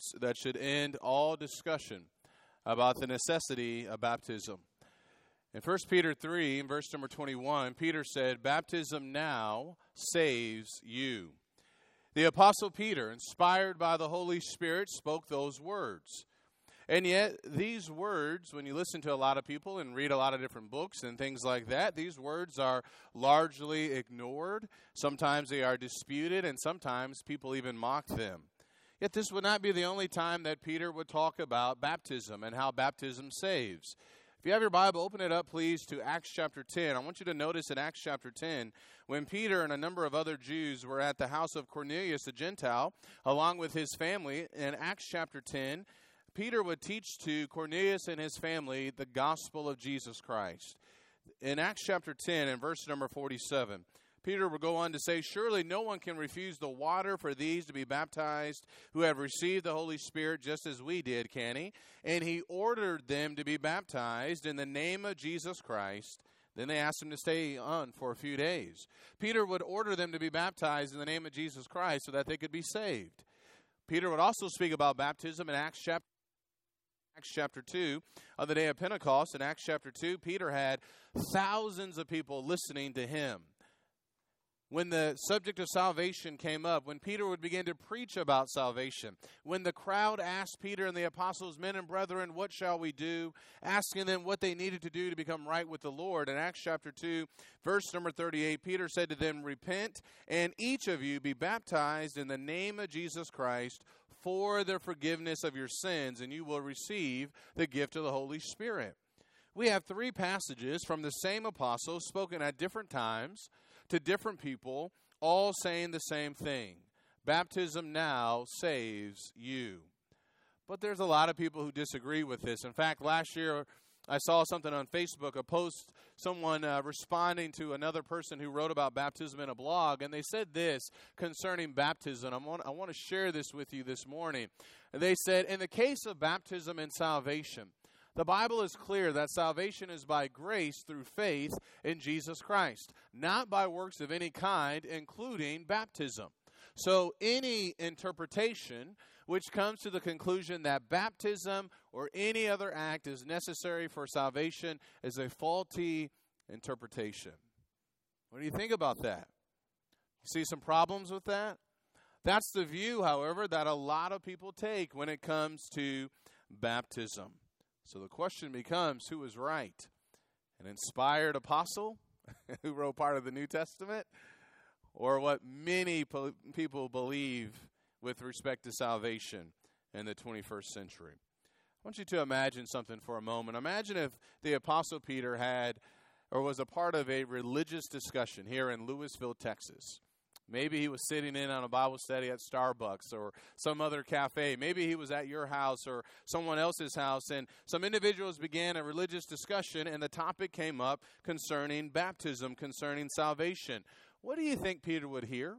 words that should end all discussion about the necessity of baptism. In 1 Peter 3, verse number 21, Peter said, Baptism now saves you. The Apostle Peter, inspired by the Holy Spirit, spoke those words. And yet, these words, when you listen to a lot of people and read a lot of different books and things like that, these words are largely ignored. Sometimes they are disputed, and sometimes people even mock them. Yet, this would not be the only time that Peter would talk about baptism and how baptism saves. If you have your Bible, open it up, please, to Acts chapter 10. I want you to notice in Acts chapter 10, when Peter and a number of other Jews were at the house of Cornelius, the Gentile, along with his family, in Acts chapter 10, Peter would teach to Cornelius and his family the gospel of Jesus Christ. In Acts chapter 10 and verse number 47, Peter will go on to say, Surely no one can refuse the water for these to be baptized who have received the Holy Spirit just as we did, can he? And he ordered them to be baptized in the name of Jesus Christ. Then they asked him to stay on for a few days. Peter would order them to be baptized in the name of Jesus Christ so that they could be saved. Peter would also speak about baptism in Acts chapter Acts chapter 2, on the day of Pentecost, in Acts chapter 2, Peter had thousands of people listening to him. When the subject of salvation came up, when Peter would begin to preach about salvation, when the crowd asked Peter and the apostles, Men and brethren, what shall we do? asking them what they needed to do to become right with the Lord. In Acts chapter 2, verse number 38, Peter said to them, Repent, and each of you be baptized in the name of Jesus Christ for the forgiveness of your sins, and you will receive the gift of the Holy Spirit. We have three passages from the same apostle spoken at different times to different people, all saying the same thing baptism now saves you. But there's a lot of people who disagree with this. In fact, last year I saw something on Facebook, a post, someone uh, responding to another person who wrote about baptism in a blog, and they said this concerning baptism. I I want to share this with you this morning. They said, In the case of baptism and salvation, the Bible is clear that salvation is by grace through faith in Jesus Christ, not by works of any kind, including baptism. So, any interpretation which comes to the conclusion that baptism or any other act is necessary for salvation is a faulty interpretation. What do you think about that? See some problems with that? That's the view, however, that a lot of people take when it comes to baptism. So the question becomes who is right? An inspired apostle who wrote part of the New Testament? Or what many people believe with respect to salvation in the 21st century. I want you to imagine something for a moment. Imagine if the Apostle Peter had or was a part of a religious discussion here in Lewisville, Texas. Maybe he was sitting in on a Bible study at Starbucks or some other cafe. Maybe he was at your house or someone else's house, and some individuals began a religious discussion, and the topic came up concerning baptism, concerning salvation. What do you think Peter would hear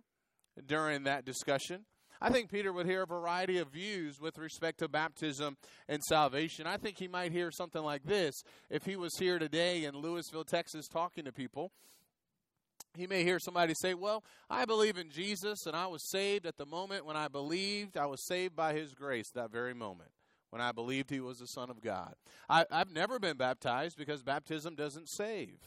during that discussion? I think Peter would hear a variety of views with respect to baptism and salvation. I think he might hear something like this if he was here today in Lewisville, Texas, talking to people. He may hear somebody say, Well, I believe in Jesus, and I was saved at the moment when I believed. I was saved by his grace that very moment when I believed he was the Son of God. I, have never been baptized because baptism doesn't save.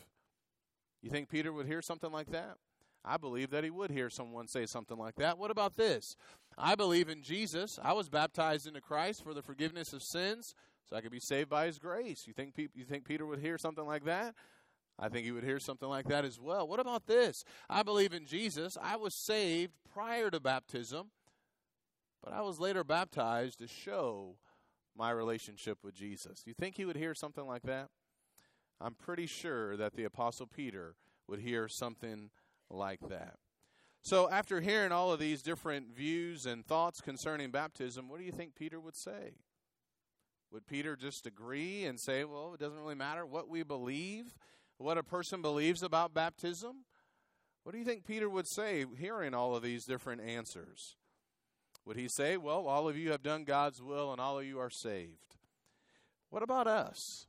You think Peter would hear something like that? I believe that he would hear someone say something like that. What about this? I believe in Jesus. I was baptized into Christ for the forgiveness of sins, so I could be saved by His grace. You think pe- you think Peter would hear something like that? I think he would hear something like that as well. What about this? I believe in Jesus. I was saved prior to baptism, but I was later baptized to show my relationship with Jesus. You think he would hear something like that? I'm pretty sure that the Apostle Peter would hear something like that. So, after hearing all of these different views and thoughts concerning baptism, what do you think Peter would say? Would Peter just agree and say, well, it doesn't really matter what we believe, what a person believes about baptism? What do you think Peter would say hearing all of these different answers? Would he say, well, all of you have done God's will and all of you are saved? What about us?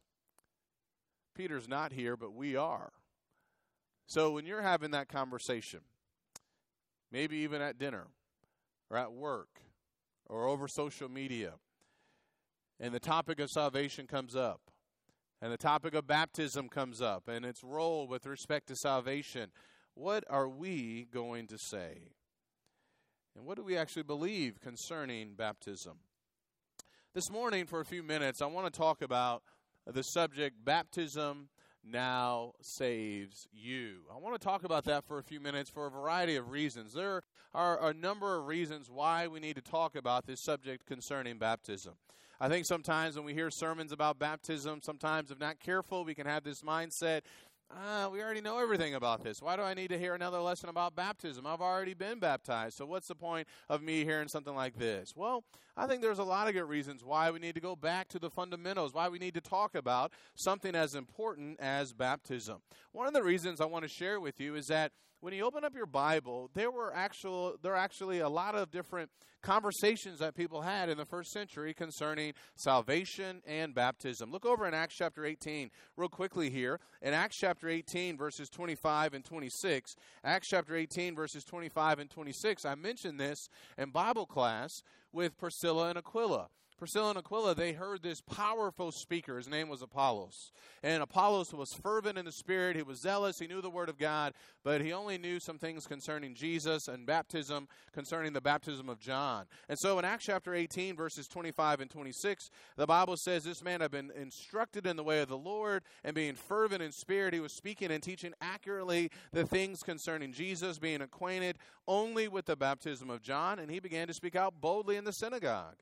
Peter's not here, but we are. So when you're having that conversation, maybe even at dinner or at work or over social media, and the topic of salvation comes up, and the topic of baptism comes up, and its role with respect to salvation, what are we going to say? And what do we actually believe concerning baptism? This morning, for a few minutes, I want to talk about the subject baptism now saves you. I want to talk about that for a few minutes for a variety of reasons. There are a number of reasons why we need to talk about this subject concerning baptism. I think sometimes when we hear sermons about baptism, sometimes if not careful, we can have this mindset ah, we already know everything about this. Why do I need to hear another lesson about baptism? I've already been baptized. So what's the point of me hearing something like this? Well, I think there's a lot of good reasons why we need to go back to the fundamentals, why we need to talk about something as important as baptism. One of the reasons I want to share with you is that when you open up your Bible, there were actual there are actually a lot of different conversations that people had in the first century concerning salvation and baptism. Look over in Acts chapter 18 real quickly here. In Acts chapter 18 verses 25 and 26, Acts chapter 18 verses 25 and 26, I mentioned this in Bible class with Priscilla and Aquila. Priscilla and Aquila, they heard this powerful speaker. His name was Apollos. And Apollos was fervent in the spirit. He was zealous. He knew the word of God, but he only knew some things concerning Jesus and baptism, concerning the baptism of John. And so in Acts chapter 18, verses 25 and 26, the Bible says this man had been instructed in the way of the Lord and being fervent in spirit, he was speaking and teaching accurately the things concerning Jesus, being acquainted only with the baptism of John, and he began to speak out boldly in the synagogue.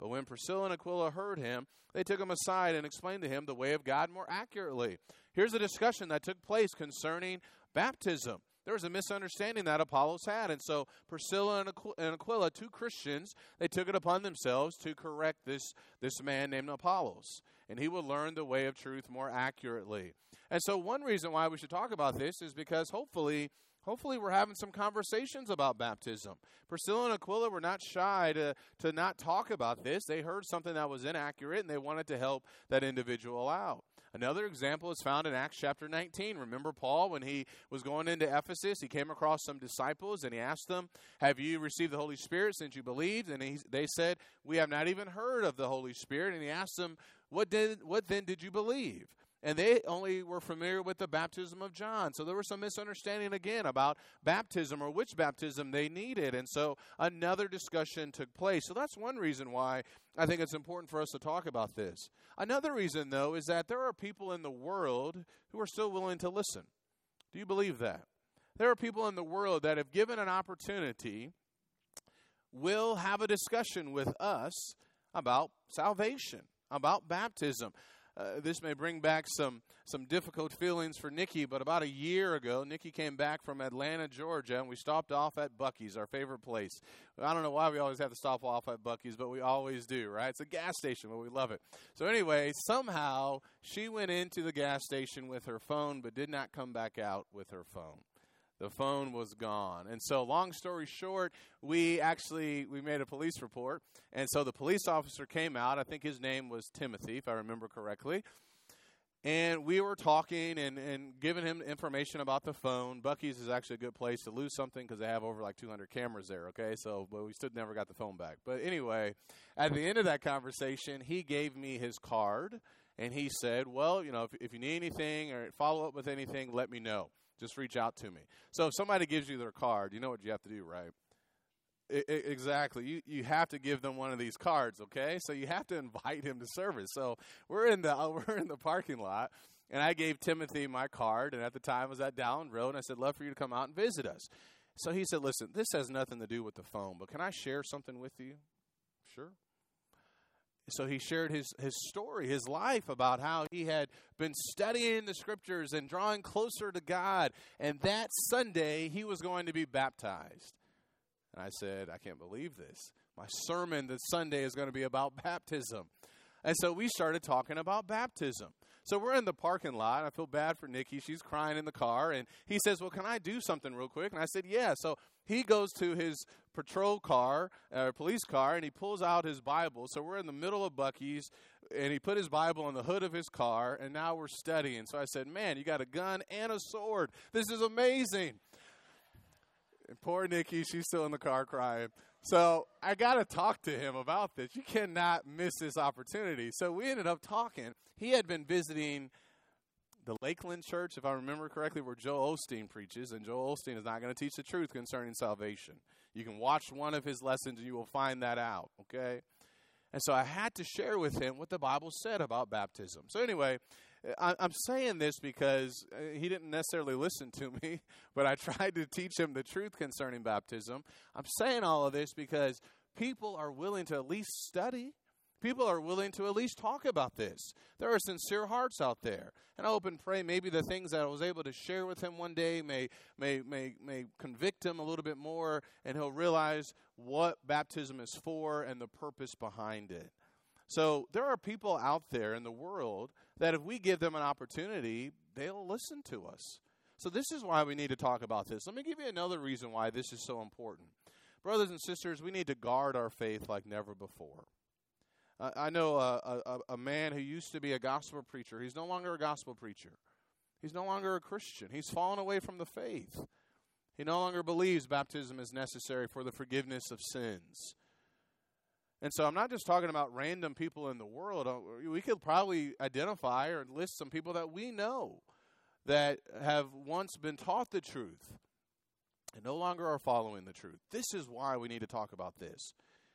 But when Priscilla and Aquila heard him, they took him aside and explained to him the way of God more accurately. Here's a discussion that took place concerning baptism. There was a misunderstanding that Apollos had. And so Priscilla and Aquila, two Christians, they took it upon themselves to correct this, this man named Apollos. And he would learn the way of truth more accurately. And so, one reason why we should talk about this is because hopefully hopefully we're having some conversations about baptism. Priscilla and Aquila were not shy to, to not talk about this. They heard something that was inaccurate and they wanted to help that individual out. Another example is found in Acts chapter 19. Remember Paul when he was going into Ephesus, he came across some disciples and he asked them, "Have you received the Holy Spirit since you believed?" And he, they said, "We have not even heard of the Holy Spirit." And he asked them, "What did what then did you believe?" And they only were familiar with the baptism of John. So there was some misunderstanding again about baptism or which baptism they needed. And so another discussion took place. So that's one reason why I think it's important for us to talk about this. Another reason, though, is that there are people in the world who are still willing to listen. Do you believe that? There are people in the world that, if given an opportunity, will have a discussion with us about salvation, about baptism. Uh, this may bring back some some difficult feelings for Nikki, but about a year ago, Nikki came back from Atlanta, Georgia, and we stopped off at Buc-ee's, our favorite place. I don't know why we always have to stop off at Buc-ee's, but we always do, right? It's a gas station, but we love it. So anyway, somehow she went into the gas station with her phone, but did not come back out with her phone the phone was gone and so long story short we actually we made a police report and so the police officer came out i think his name was timothy if i remember correctly and we were talking and, and giving him information about the phone. Buc-ee's is actually a good place to lose something because they have over like 200 cameras there, okay? So, but we still never got the phone back. But anyway, at the end of that conversation, he gave me his card and he said, Well, you know, if, if you need anything or follow up with anything, let me know. Just reach out to me. So if somebody gives you their card, you know what you have to do, right? Exactly. You you have to give them one of these cards, okay? So you have to invite him to service. So we're in the we're in the parking lot, and I gave Timothy my card, and at the time I was at Dowling Road, and I said, "Love for you to come out and visit us." So he said, "Listen, this has nothing to do with the phone, but can I share something with you?" Sure so he shared his, his story, his life about how he had been studying the scriptures and drawing closer to God. And that Sunday, he was going to be baptized. And I said, I can't believe this. My sermon this Sunday is going to be about baptism. And so we started talking about baptism. So we're in the parking lot. I feel bad for Nikki. She's crying in the car. And he says, Well, can I do something real quick? And I said, Yeah. So he goes to his patrol car, uh, police car, and he pulls out his Bible. So we're in the middle of Buc-ee's, and he put his Bible on the hood of his car, and now we're studying. So I said, Man, you got a gun and a sword. This is amazing. And poor Nikki, she's still in the car crying. So I got to talk to him about this. You cannot miss this opportunity. So we ended up talking. He had been visiting the Lakewood Church, if I remember correctly, where Joel Osteen preaches, and Joel Osteen is not going to teach the truth concerning salvation. You can watch one of his lessons and you will find that out, okay? And so I had to share with him what the Bible said about baptism. So, anyway, I'm saying this because uh, he didn't necessarily listen to me, but I tried to teach him the truth concerning baptism. I'm saying all of this because people are willing to at least study. People are willing to at least talk about this. There are sincere hearts out there. And I hope and pray maybe the things that I was able to share with him one day may, may, may, may convict him a little bit more, and he'll realize what baptism is for and the purpose behind it. So there are people out there in the world that if we give them an opportunity, they'll listen to us. So this is why we need to talk about this. Let me give you another reason why this is so important. Brothers and sisters, we need to guard our faith like never before. I know a, a, a man who used to be a gospel preacher. He's no longer a gospel preacher. He's no longer a Christian. He's fallen away from the faith. He no longer believes baptism is necessary for the forgiveness of sins. And so I'm not just talking about random people in the world. Uh, we could probably identify or list some people that we know that have once been taught the truth and no longer are following the truth. This is why we need to talk about this.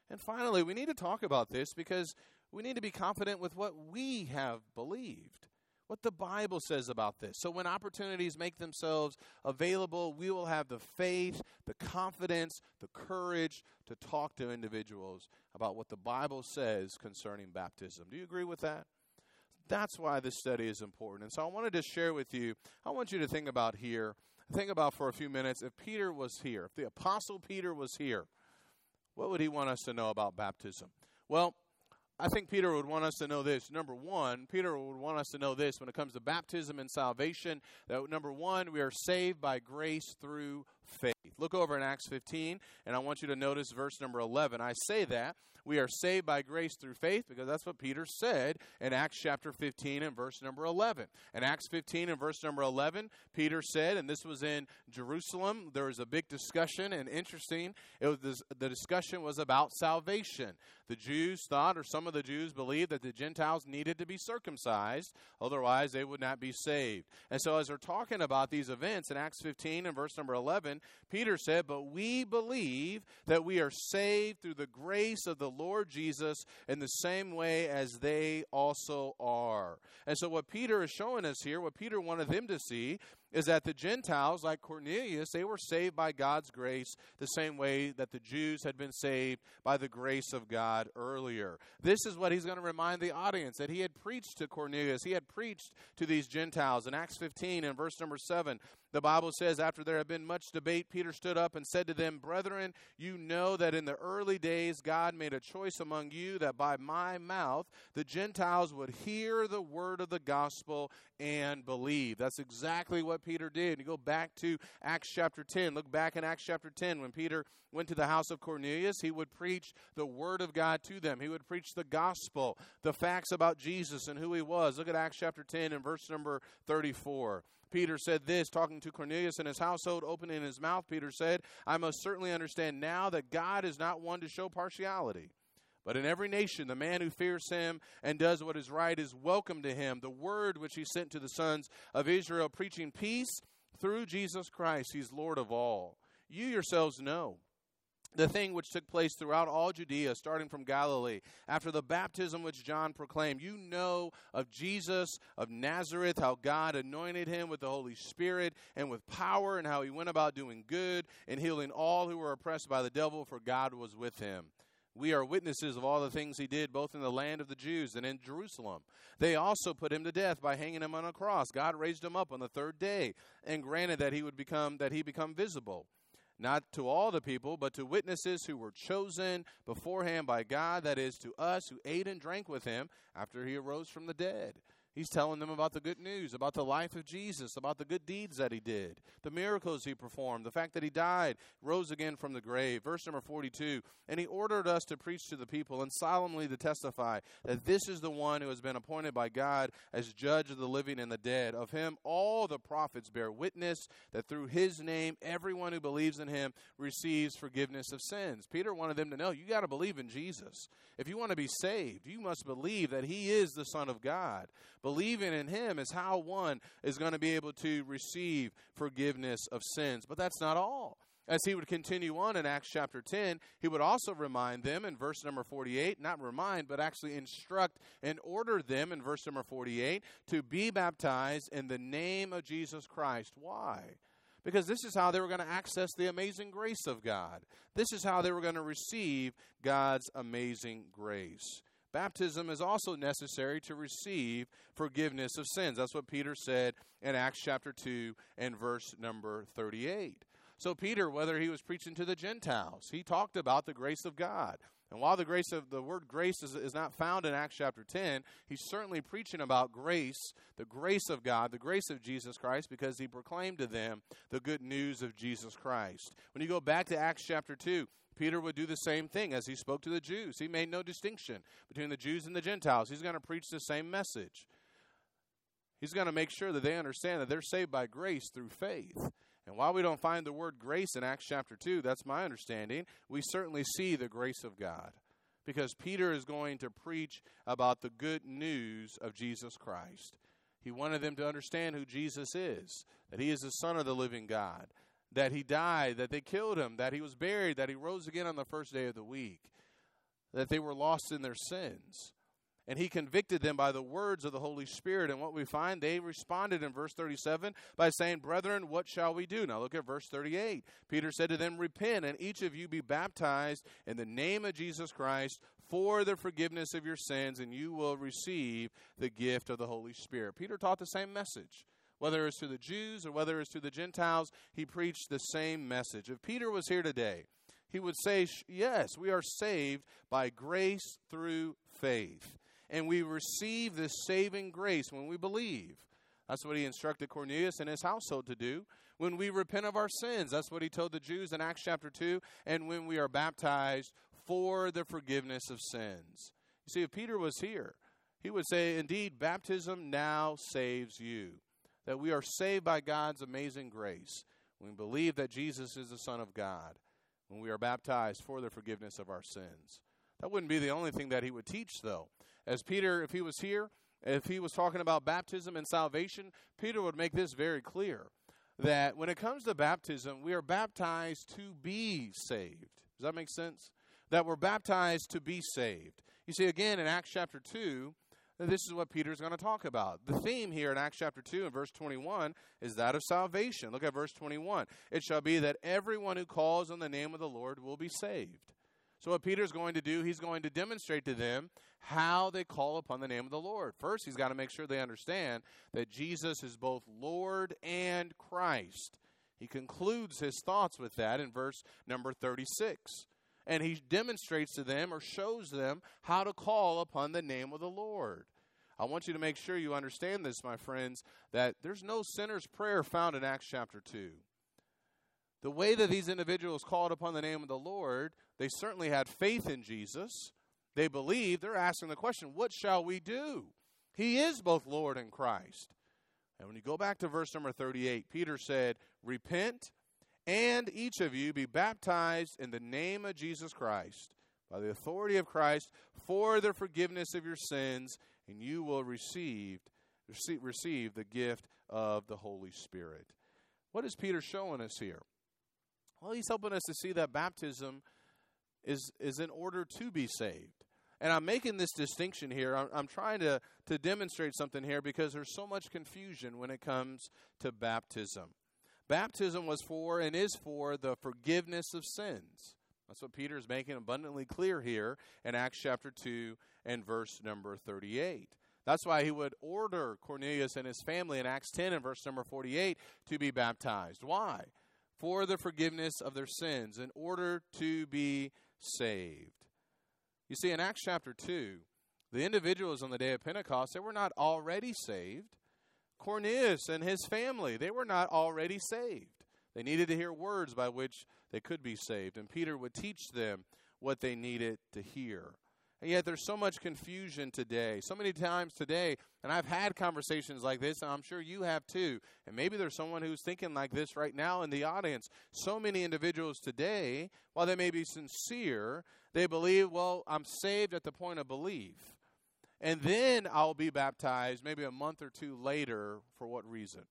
And finally, we need to talk about this because we need to be confident with what we have believed, what the Bible says about this. So when opportunities make themselves available, we will have the faith, the confidence, the courage to talk to individuals about what the Bible says concerning baptism. Do you agree with that? That's why this study is important. And so I wanted to share with you, I want you to think about here, think about for a few minutes if Peter was here, if the Apostle Peter was here, what would he want us to know about baptism? Well, I think Peter would want us to know this. Number one, Peter would want us to know this when it comes to baptism and salvation that number one, we are saved by grace through faith. Look over in Acts 15, and I want you to notice verse number 11. I say that we are saved by grace through faith because that's what Peter said in Acts chapter 15 and verse number 11. In Acts 15 and verse number 11, Peter said, and this was in Jerusalem, there was a big discussion, and interesting, it was this, the discussion was about salvation. The Jews thought, or some of the Jews believed, that the Gentiles needed to be circumcised, otherwise they would not be saved. And so, as we're talking about these events in Acts 15 and verse number 11, Peter said, But we believe that we are saved through the grace of the Lord Jesus in the same way as they also are. And so, what Peter is showing us here, what Peter wanted them to see, is that the Gentiles, like Cornelius, they were saved by God's grace the same way that the Jews had been saved by the grace of God earlier. This is what he's going to remind the audience that he had preached to Cornelius, he had preached to these Gentiles. In Acts 15 and verse number 7, the Bible says, after there had been much debate, Peter stood up and said to them, Brethren, you know that in the early days God made a choice among you that by my mouth the Gentiles would hear the word of the gospel and believe. That's exactly what Peter did. You go back to Acts chapter 10. Look back in Acts chapter 10 when Peter went to the house of Cornelius, he would preach the word of God to them. He would preach the gospel, the facts about Jesus and who he was. Look at Acts chapter 10 and verse number 34. Peter said this, talking to Cornelius and his household, opening his mouth. Peter said, I must certainly understand now that God is not one to show partiality. But in every nation, the man who fears him and does what is right is welcome to him. The word which he sent to the sons of Israel, preaching peace through Jesus Christ, he's Lord of all. You yourselves know the thing which took place throughout all Judea, starting from Galilee, after the baptism which John proclaimed. You know of Jesus of Nazareth, how God anointed him with the Holy Spirit and with power, and how he went about doing good and healing all who were oppressed by the devil, for God was with him. We are witnesses of all the things he did, both in the land of the Jews and in Jerusalem. They also put him to death by hanging him on a cross. God raised him up on the third day and granted that he would become that he become visible not to all the people, but to witnesses who were chosen beforehand by God, that is, to us who ate and drank with him after he arose from the dead. He's telling them about the good news, about the life of Jesus, about the good deeds that he did, the miracles he performed, the fact that he died, rose again from the grave. Verse number 42 And he ordered us to preach to the people and solemnly to testify that this is the one who has been appointed by God as judge of the living and the dead. Of him all the prophets bear witness that through his name everyone who believes in him receives forgiveness of sins. Peter wanted them to know you got to believe in Jesus. If you want to be saved, you must believe that he is the Son of God. Believing in him is how one is going to be able to receive forgiveness of sins. But that's not all. As he would continue on in Acts chapter 10, he would also remind them in verse number 48, not remind, but actually instruct and order them in verse number 48 to be baptized in the name of Jesus Christ. Why? Because this is how they were going to access the amazing grace of God. This is how they were going to receive God's amazing grace. Baptism is also necessary to receive forgiveness of sins. That's what Peter said in Acts chapter 2 and verse number 38. So, Peter, whether he was preaching to the Gentiles, he talked about the grace of God. And while the grace of the word grace is, is not found in Acts chapter 10, he's certainly preaching about grace, the grace of God, the grace of Jesus Christ, because he proclaimed to them the good news of Jesus Christ. When you go back to Acts chapter 2, Peter would do the same thing as he spoke to the Jews. He made no distinction between the Jews and the Gentiles. He's going to preach the same message. He's going to make sure that they understand that they're saved by grace through faith. And while we don't find the word grace in Acts chapter 2, that's my understanding, we certainly see the grace of God. Because Peter is going to preach about the good news of Jesus Christ. He wanted them to understand who Jesus is, that he is the Son of the living God, that he died, that they killed him, that he was buried, that he rose again on the first day of the week, that they were lost in their sins. And he convicted them by the words of the Holy Spirit. And what we find, they responded in verse 37 by saying, Brethren, what shall we do? Now look at verse 38. Peter said to them, Repent, and each of you be baptized in the name of Jesus Christ for the forgiveness of your sins, and you will receive the gift of the Holy Spirit. Peter taught the same message. Whether it's to the Jews or whether it's to the Gentiles, he preached the same message. If Peter was here today, he would say, Yes, we are saved by grace through faith. And we receive this saving grace when we believe. That's what he instructed Cornelius and his household to do. When we repent of our sins, that's what he told the Jews in Acts chapter 2. And when we are baptized for the forgiveness of sins. You see, if Peter was here, he would say, Indeed, baptism now saves you that we are saved by God's amazing grace we believe that Jesus is the Son of God, when we are baptized for the forgiveness of our sins. That wouldn't be the only thing that he would teach, though. As Peter, if he was here, if he was talking about baptism and salvation, Peter would make this very clear that when it comes to baptism, we are baptized to be saved. Does that make sense? That we're baptized to be saved. You see, again, in Acts chapter 2, this is what Peter's going to talk about. The theme here in Acts chapter 2 and verse 21 is that of salvation. Look at verse 21. It shall be that everyone who calls on the name of the Lord will be saved. So, what Peter's going to do, he's going to demonstrate to them how they call upon the name of the Lord. First, he's got to make sure they understand that Jesus is both Lord and Christ. He concludes his thoughts with that in verse number 36 and he demonstrates to them or shows them how to call upon the name of the Lord. I want you to make sure you understand this, my friends, that there's no sinner's prayer found in Acts chapter 2. The way that these individuals called upon the name of the Lord, they certainly had faith in Jesus. They believed. They're asking the question, What shall we do? He is both Lord and Christ. And when you go back to verse number 38, Peter said, Repent and each of you be baptized in the name of Jesus Christ by the authority of Christ for the forgiveness of your sins, and you will receive, receive the gift of the Holy Spirit. What is Peter showing us here? Well, he's helping us to see that baptism is, is in order to be saved. And I'm making this distinction here. I'm, I'm, trying to, to demonstrate something here because there's so much confusion when it comes to baptism. Baptism was for and is for the forgiveness of sins. That's what Peter is making abundantly clear here in Acts chapter 2 and verse number 38. That's why he would order Cornelius and his family in Acts 10 and verse number 48 to be baptized. Why? For the forgiveness of their sins, in order to be saved. You see, in Acts chapter 2, The individuals on the day of Pentecost, they were not already saved. Cornelius and his family, they were not already saved. They needed to hear words by which they could be saved, and Peter would teach them what they needed to hear. And yet there's so much confusion today. So many times today, and I've had conversations like this, and I'm sure you have too. And maybe there's someone who's thinking like this right now in the audience. So many individuals today, while they may be sincere, they believe, well, I'm saved at the point of belief. And then I'll be baptized maybe a month or two later. For what reason?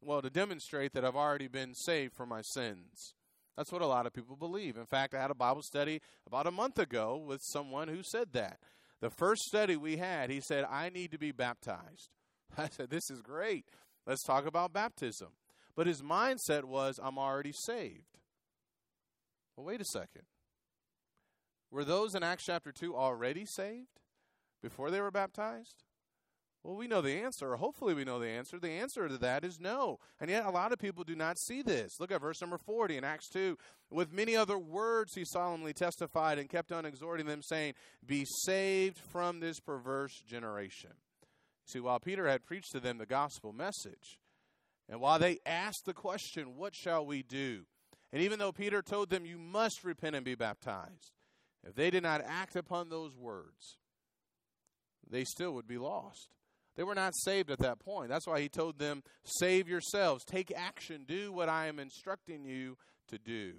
Well, to demonstrate that I've already been saved from my sins. That's what a lot of people believe. In fact, I had a Bible study about a month ago with someone who said that. The first study we had, he said, I need to be baptized. I said, This is great. Let's talk about baptism. But his mindset was, I'm already saved. Well, wait a second. Were those in Acts chapter 2 already saved before they were baptized? Well, we know the answer, hopefully we know the answer. The answer to that is no. And yet, a lot of people do not see this. Look at verse number 40 in Acts 2. With many other words, he solemnly testified and kept on exhorting them, saying, Be saved from this perverse generation. See, while Peter had preached to them the gospel message, and while they asked the question, What shall we do? And even though Peter told them, You must repent and be baptized, if they did not act upon those words, they still would be lost. They were not saved at that point. That's why he told them, Save yourselves, take action, do what I am instructing you to do.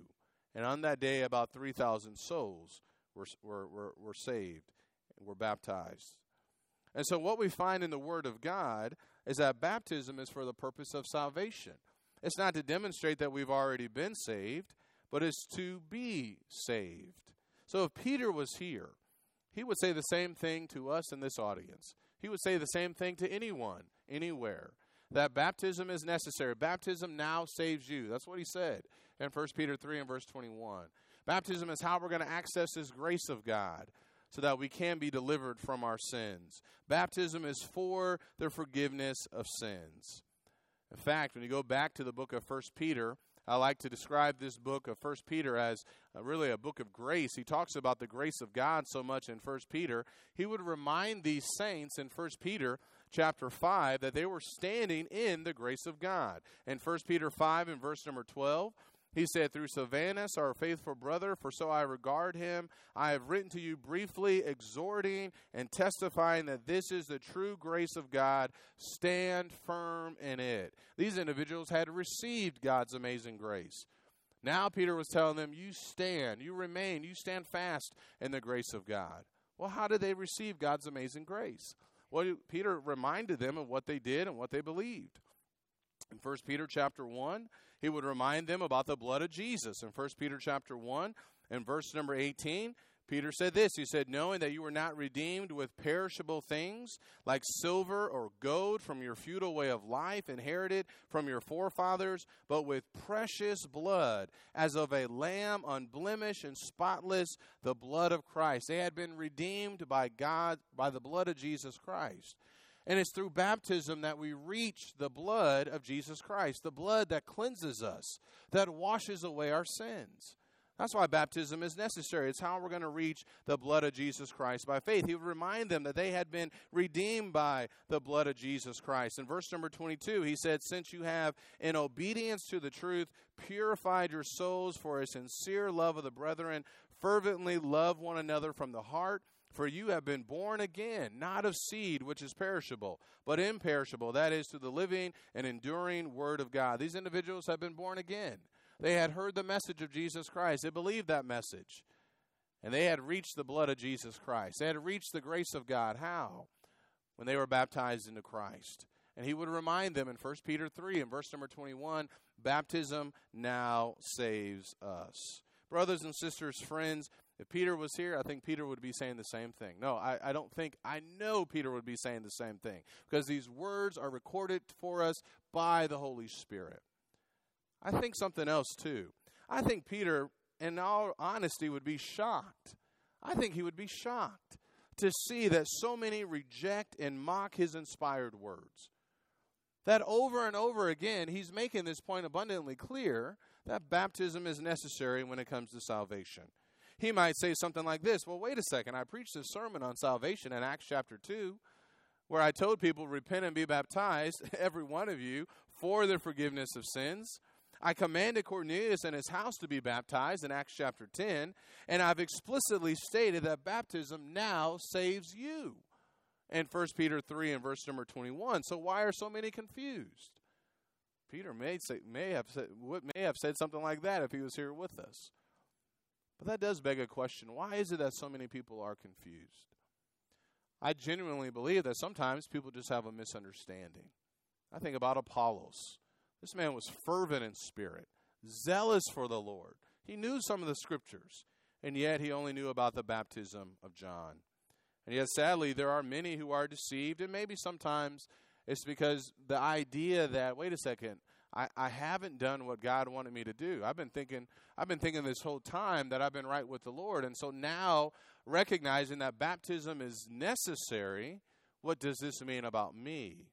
And on that day, about 3,000 souls were, were, were, were saved, were baptized. And so, what we find in the Word of God is that baptism is for the purpose of salvation. It's not to demonstrate that we've already been saved, but it's to be saved. So, if Peter was here, he would say the same thing to us in this audience. He would say the same thing to anyone, anywhere. That baptism is necessary. Baptism now saves you. That's what he said in 1 Peter 3 and verse 21. Baptism is how we're going to access this grace of God so that we can be delivered from our sins. Baptism is for the forgiveness of sins. In fact, when you go back to the book of 1 Peter, I like to describe this book of First Peter as uh, really a book of grace. He talks about the grace of God so much in First Peter. He would remind these saints in First Peter chapter 5 that they were standing in the grace of God. In First Peter 5 and verse number 12, he said, Through Silvanus, our faithful brother, for so I regard him, I have written to you briefly, exhorting and testifying that this is the true grace of God. Stand firm in it. These individuals had received God's amazing grace. Now Peter was telling them, You stand, you remain, you stand fast in the grace of God. Well, how did they receive God's amazing grace? Well, Peter reminded them of what they did and what they believed. In 1 Peter chapter 1, he would remind them about the blood of Jesus. In 1 Peter chapter 1 and verse number 18, Peter said this He said, Knowing that you were not redeemed with perishable things like silver or gold from your futile way of life inherited from your forefathers, but with precious blood, as of a lamb unblemished and spotless, the blood of Christ. They had been redeemed by God, by the blood of Jesus Christ. And it's through baptism that we reach the blood of Jesus Christ, the blood that cleanses us, that washes away our sins. That's why baptism is necessary. It's how we're going to reach the blood of Jesus Christ by faith. He would remind them that they had been redeemed by the blood of Jesus Christ. In verse number 22, he said, Since you have, in obedience to the truth, purified your souls for a sincere love of the brethren, fervently love one another from the heart for you have been born again, not of seed which is perishable, but imperishable, that is, to the living and enduring Word of God. These individuals have been born again. They had heard the message of Jesus Christ, they believed that message. And they had reached the blood of Jesus Christ. They had reached the grace of God. How? When they were baptized into Christ. And he would remind them in 1 Peter 3 and verse number 21 baptism now saves us. Brothers and sisters, friends, if Peter was here, I think Peter would be saying the same thing. No, I, I don't think, I know Peter would be saying the same thing because these words are recorded for us by the Holy Spirit. I think something else too. I think Peter, in all honesty, would be shocked. I think he would be shocked to see that so many reject and mock his inspired words. That over and over again, he's making this point abundantly clear that baptism is necessary when it comes to salvation. He might say something like this Well, wait a second. I preached a sermon on salvation in Acts chapter 2, where I told people, Repent and be baptized, every one of you, for the forgiveness of sins. I commanded Cornelius and his house to be baptized in Acts chapter 10, and I've explicitly stated that baptism now saves you in 1 Peter 3 and verse number 21. So why are so many confused? Peter may say, may have said, may have said something like that if he was here with us. But that does beg a question. Why is it that so many people are confused? I genuinely believe that sometimes people just have a misunderstanding. I think about Apollos. This man was fervent in spirit, zealous for the Lord. He knew some of the scriptures, and yet he only knew about the baptism of John. And yet, sadly, there are many who are deceived, and maybe sometimes it's because the idea that, wait a second, I, I haven't done what God wanted me to do. I've been thinking I've been thinking this whole time that I've been right with the Lord. And so now recognizing that baptism is necessary, what does this mean about me?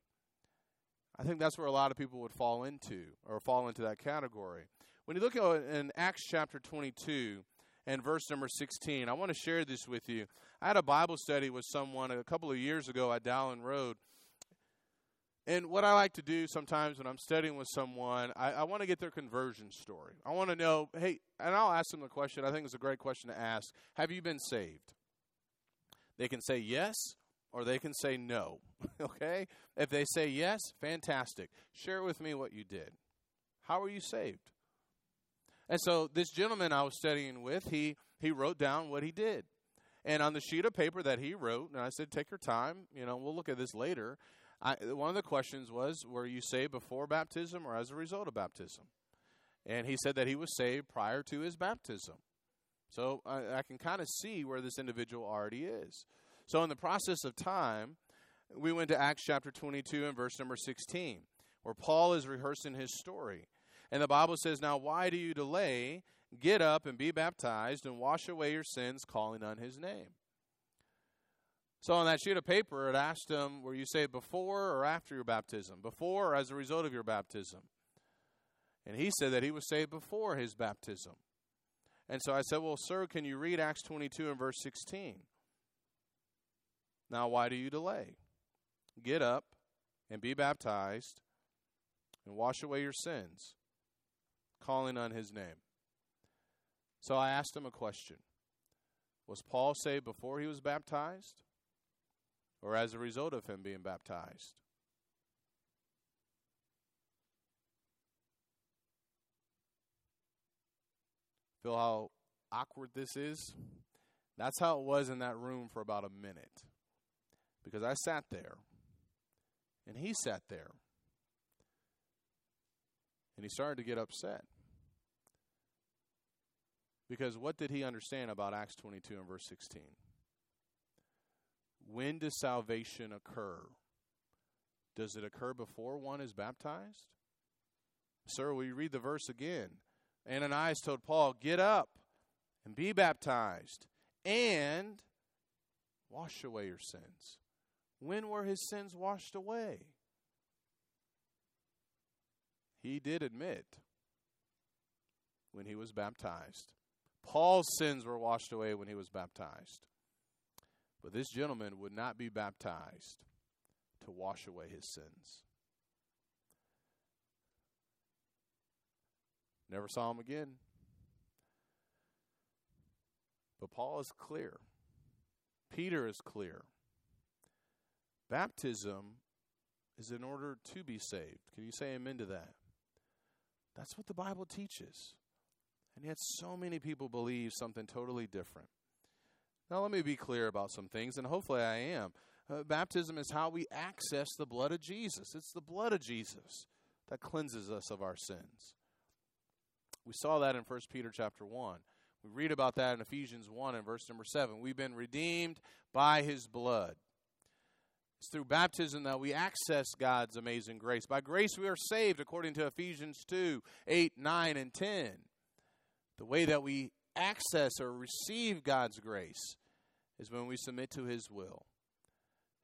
I think that's where a lot of people would fall into or fall into that category. When you look at in Acts chapter 22 and verse number 16, I want to share this with you. I had a Bible study with someone a couple of years ago at Dowling Road. And what I like to do sometimes when I'm studying with someone, I, I want to get their conversion story. I want to know, hey, and I'll ask them the question. I think it's a great question to ask Have you been saved? They can say yes or they can say no. okay? If they say yes, fantastic. Share with me what you did. How were you saved? And so this gentleman I was studying with, he he wrote down what he did. And on the sheet of paper that he wrote, and I said, take your time, you know, we'll look at this later. I, one of the questions was, were you saved before baptism or as a result of baptism? And he said that he was saved prior to his baptism. So I, I can kind of see where this individual already is. So in the process of time, we went to Acts chapter 22 and verse number 16, where Paul is rehearsing his story. And the Bible says, Now why do you delay? Get up and be baptized and wash away your sins, calling on his name. So on that sheet of paper, it asked him, Were you saved before or after your baptism? Before or as a result of your baptism? And he said that he was saved before his baptism. And so I said, Well, sir, can you read Acts 22 and verse 16? Now, why do you delay? Get up and be baptized and wash away your sins, calling on his name. So I asked him a question Was Paul saved before he was baptized or as a result of him being baptized? Feel how awkward this is? That's how it was in that room for about a minute. Because I sat there, and he sat there, and he started to get upset. Because what did he understand about Acts 22 and verse 16? When does salvation occur? Does it occur before one is baptized? Sir, you read the verse again? Ananias told Paul, Get up and be baptized and wash away your sins. When were his sins washed away? He did admit when he was baptized. Paul's sins were washed away when he was baptized. But this gentleman would not be baptized to wash away his sins. Never saw him again. But Paul is clear. Peter is clear. Baptism is in order to be saved. Can you say amen to that? That's what the Bible teaches. And yet, so many people believe something totally different. Now, let me be clear about some things, and hopefully I am. Uh, baptism is how we access the blood of Jesus. It's the blood of Jesus that cleanses us of our sins. We saw that in 1 Peter chapter 1. We read about that in Ephesians 1 and verse number 7. We've been redeemed by his blood. It's through baptism that we access God's amazing grace. By grace we are saved, according to Ephesians 2 8, 9, and 10. The way that we access or receive God's grace is when we submit to his will.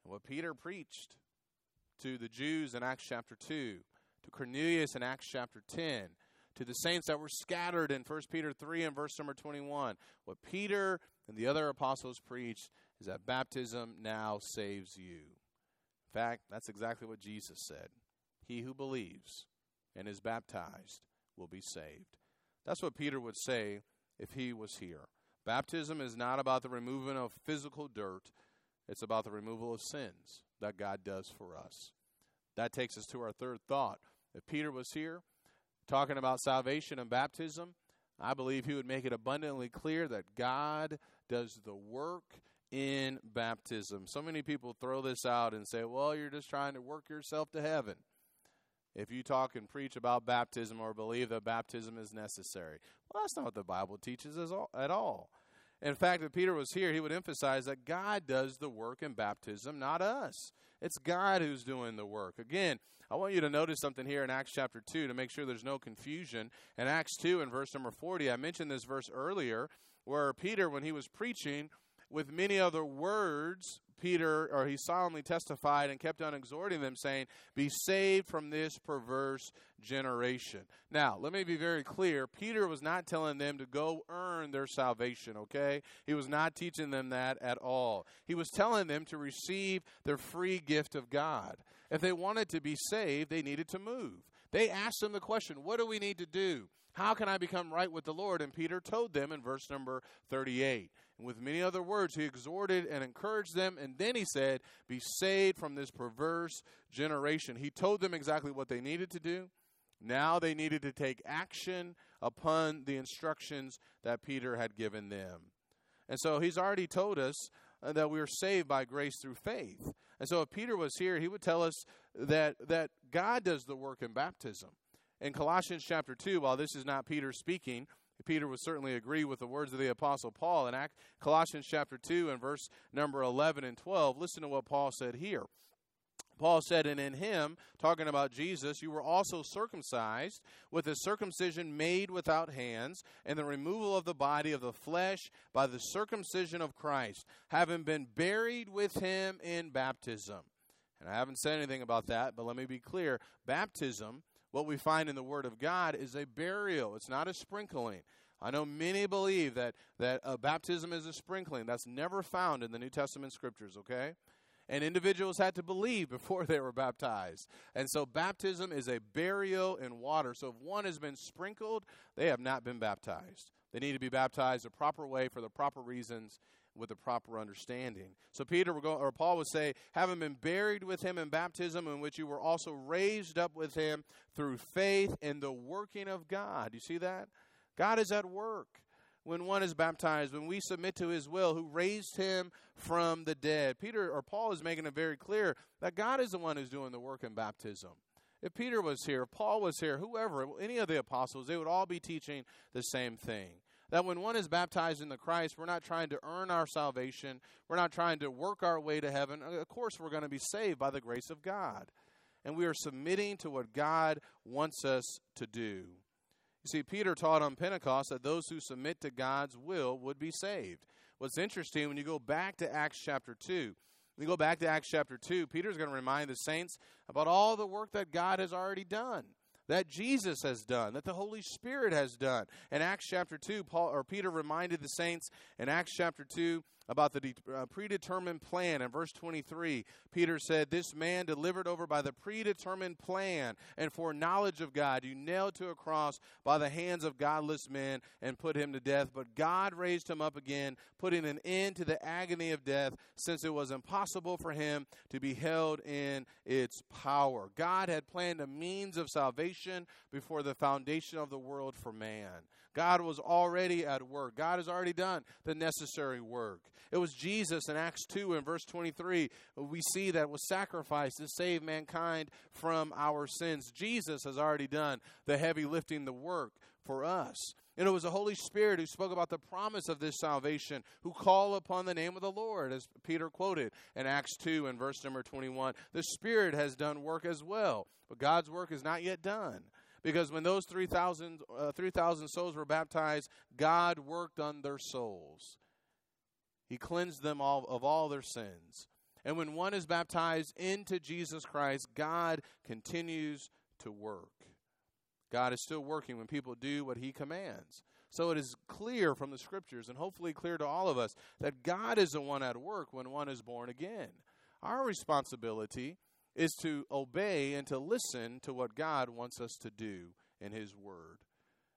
And what Peter preached to the Jews in Acts chapter 2, to Cornelius in Acts chapter 10, to the saints that were scattered in 1 Peter 3 and verse number 21. What Peter and the other apostles preached is that baptism now saves you. In fact, that's exactly what Jesus said. He who believes and is baptized will be saved. That's what Peter would say if he was here. Baptism is not about the removal of physical dirt, it's about the removal of sins that God does for us. That takes us to our third thought. If Peter was here talking about salvation and baptism, I believe he would make it abundantly clear that God does the work in baptism. So many people throw this out and say, well, you're just trying to work yourself to heaven. If you talk and preach about baptism or believe that baptism is necessary, well, that's not what the Bible teaches us at all. In fact, if Peter was here, he would emphasize that God does the work in baptism, not us. It's God who's doing the work. Again, I want you to notice something here in Acts chapter 2 to make sure there's no confusion. In Acts 2, in verse number 40, I mentioned this verse earlier, where Peter, when he was preaching, with many other words, Peter, or he solemnly testified and kept on exhorting them, saying, Be saved from this perverse generation. Now, let me be very clear. Peter was not telling them to go earn their salvation, okay? He was not teaching them that at all. He was telling them to receive their free gift of God. If they wanted to be saved, they needed to move. They asked him the question, What do we need to do? How can I become right with the Lord? And Peter told them in verse number 38. And with many other words, he exhorted and encouraged them. And then he said, Be saved from this perverse generation. He told them exactly what they needed to do. Now they needed to take action upon the instructions that Peter had given them. And so he's already told us uh, that we are saved by grace through faith. And so if Peter was here, he would tell us that that God does the work in baptism. In Colossians chapter 2, while this is not Peter speaking, Peter would certainly agree with the words of the Apostle Paul in Colossians chapter 2 and verse number 11 and 12. Listen to what Paul said here. Paul said, And in him, talking about Jesus, you were also circumcised with a circumcision made without hands, and the removal of the body of the flesh by the circumcision of Christ, having been buried with him in baptism. And I haven't said anything about that, but let me be clear. Baptism what we find in the Word of God is a burial, it's not a sprinkling. I know many believe that, that a baptism is a sprinkling. That's never found in the New Testament scriptures, okay? And individuals had to believe before they were baptized. And so baptism is a burial in water. So if one has been sprinkled, they have not been baptized. They need to be baptized the proper way for the proper reasons with the proper understanding. So Peter go, or Paul would say, having been buried with him in baptism, in which you were also raised up with him through faith in the working of God. You see that? God is at work when one is baptized, when we submit to his will, who raised him from the dead. Peter or Paul is making it very clear that God is the one who's doing the work in baptism. If Peter was here, if Paul was here, whoever, any of the apostles, they would all be teaching the same thing that when one is baptized in the Christ, we're not trying to earn our salvation. We're not trying to work our way to heaven. Uh, of course, we're going to be saved by the grace of God. And we are submitting to what God wants us to do. You see, Peter taught on Pentecost that those who submit to God's will would be saved. What's interesting, when you go back to Acts chapter 2, you go back to Acts chapter 2, Peter's going to remind the saints about all the work that God has already done that Jesus has done, that the Holy Spirit has done. In Acts chapter 2, Paul or Peter reminded the saints in Acts chapter 2 about the de- uh, predetermined plan. In verse 23, Peter said, This man delivered over by the predetermined plan and foreknowledge of God, you nailed to a cross by the hands of godless men and put him to death. But God raised him up again, putting an end to the agony of death, since it was impossible for him to be held in its power. God had planned a means of salvation before the foundation of the world for man. God was already at work. God has already done the necessary work. It was Jesus in Acts 2 and verse 23. We see that was sacrificed to save mankind from our sins. Jesus has already done the heavy lifting, the work for us. And it was the Holy Spirit who spoke about the promise of this salvation, who call upon the name of the Lord, as Peter quoted in Acts 2 and verse number 21. The Spirit has done work as well, but God's work is not yet done. Because when those 3,000 uh, 3, souls were baptized, God worked on their souls. He cleansed them all of all their sins. And when one is baptized into Jesus Christ, God continues to work. God is still working when people do what He commands. So it is clear from the scriptures, and hopefully clear to all of us, that God is the one at work when one is born again. Our responsibility is to obey and to listen to what God wants us to do in His Word.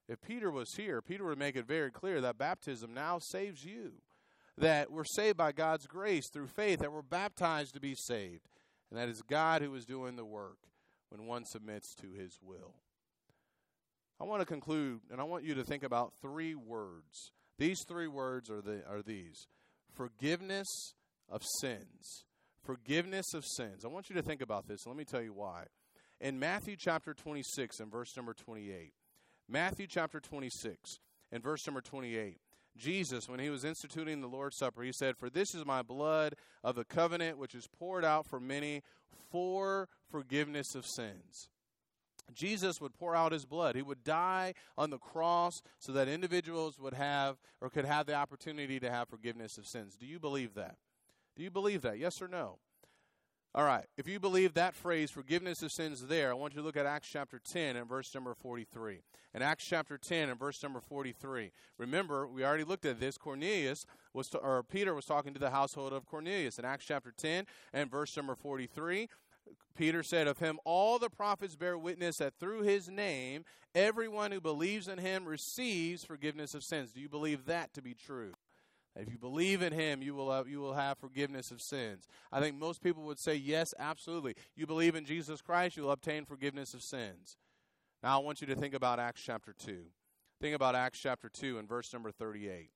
If Peter was here, Peter would make it very clear that baptism now saves you, that we're saved by God's grace through faith, that we're baptized to be saved, and that is God who is doing the work when one submits to His will. I want to conclude, and I want you to think about three words. These three words are, the, are these forgiveness of sins. Forgiveness of sins. I want you to think about this. Let me tell you why. In Matthew chapter 26 and verse number 28, Matthew chapter 26 and verse number 28, Jesus, when he was instituting the Lord's Supper, he said, For this is my blood of the covenant, which is poured out for many for forgiveness of sins. Jesus would pour out his blood. He would die on the cross so that individuals would have or could have the opportunity to have forgiveness of sins. Do you believe that? Do you believe that? Yes or no? All right. If you believe that phrase, forgiveness of sins, there, I want you to look at Acts chapter 10 and verse number 43. In Acts chapter 10 and verse number 43. Remember, we already looked at this. Cornelius was, to, or Peter was talking to the household of Cornelius. In Acts chapter 10 and verse number 43, Peter said of him, All the prophets bear witness that through his name, everyone who believes in him receives forgiveness of sins. Do you believe that to be true? If you believe in him, you will, have, you will have forgiveness of sins. I think most people would say, Yes, absolutely. You believe in Jesus Christ, you'll obtain forgiveness of sins. Now, I want you to think about Acts chapter 2. Think about Acts chapter 2 and verse number 38.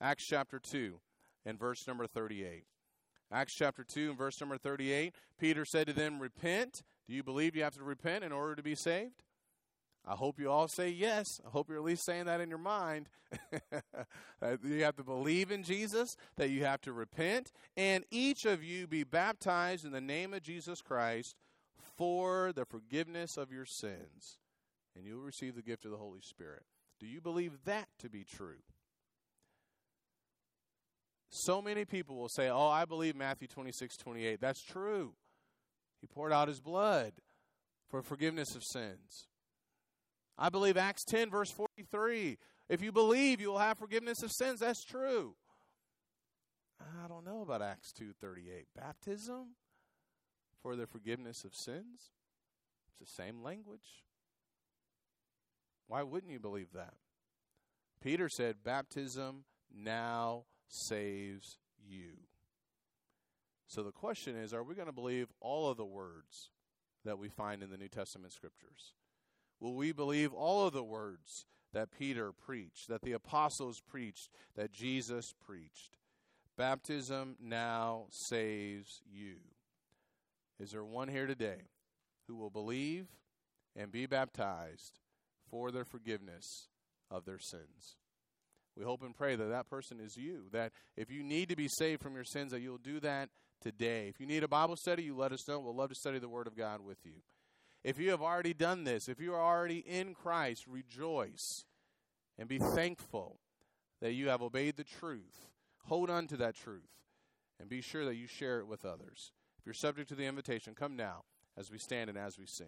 Acts chapter 2 and verse number 38. Acts chapter 2 and verse number 38, Peter said to them, Repent. Do you believe you have to repent in order to be saved? I hope you all say yes. I hope you're at least saying that in your mind. you have to believe in Jesus, that you have to repent, and each of you be baptized in the name of Jesus Christ for the forgiveness of your sins, and you'll receive the gift of the Holy Spirit. Do you believe that to be true? So many people will say, Oh, I believe Matthew 26, 28. That's true. He poured out his blood for forgiveness of sins. I believe Acts 10, verse 43. If you believe, you will have forgiveness of sins. That's true. I don't know about Acts 2:38. Baptism for the forgiveness of sins? It's the same language. Why wouldn't you believe that? Peter said baptism now saves you. So the question is are we going to believe all of the words that we find in the New Testament scriptures? Will we believe all of the words that Peter preached, that the apostles preached, that Jesus preached? Baptism now saves you. Is there one here today who will believe and be baptized for their forgiveness of their sins? We hope and pray that that person is you. That if you need to be saved from your sins, that you'll do that today. If you need a Bible study, you let us know. We'll love to study the Word of God with you. If you have already done this, if you are already in Christ, rejoice and be thankful that you have obeyed the truth. Hold on to that truth and be sure that you share it with others. If you're subject to the invitation, come now as we stand and as we sing.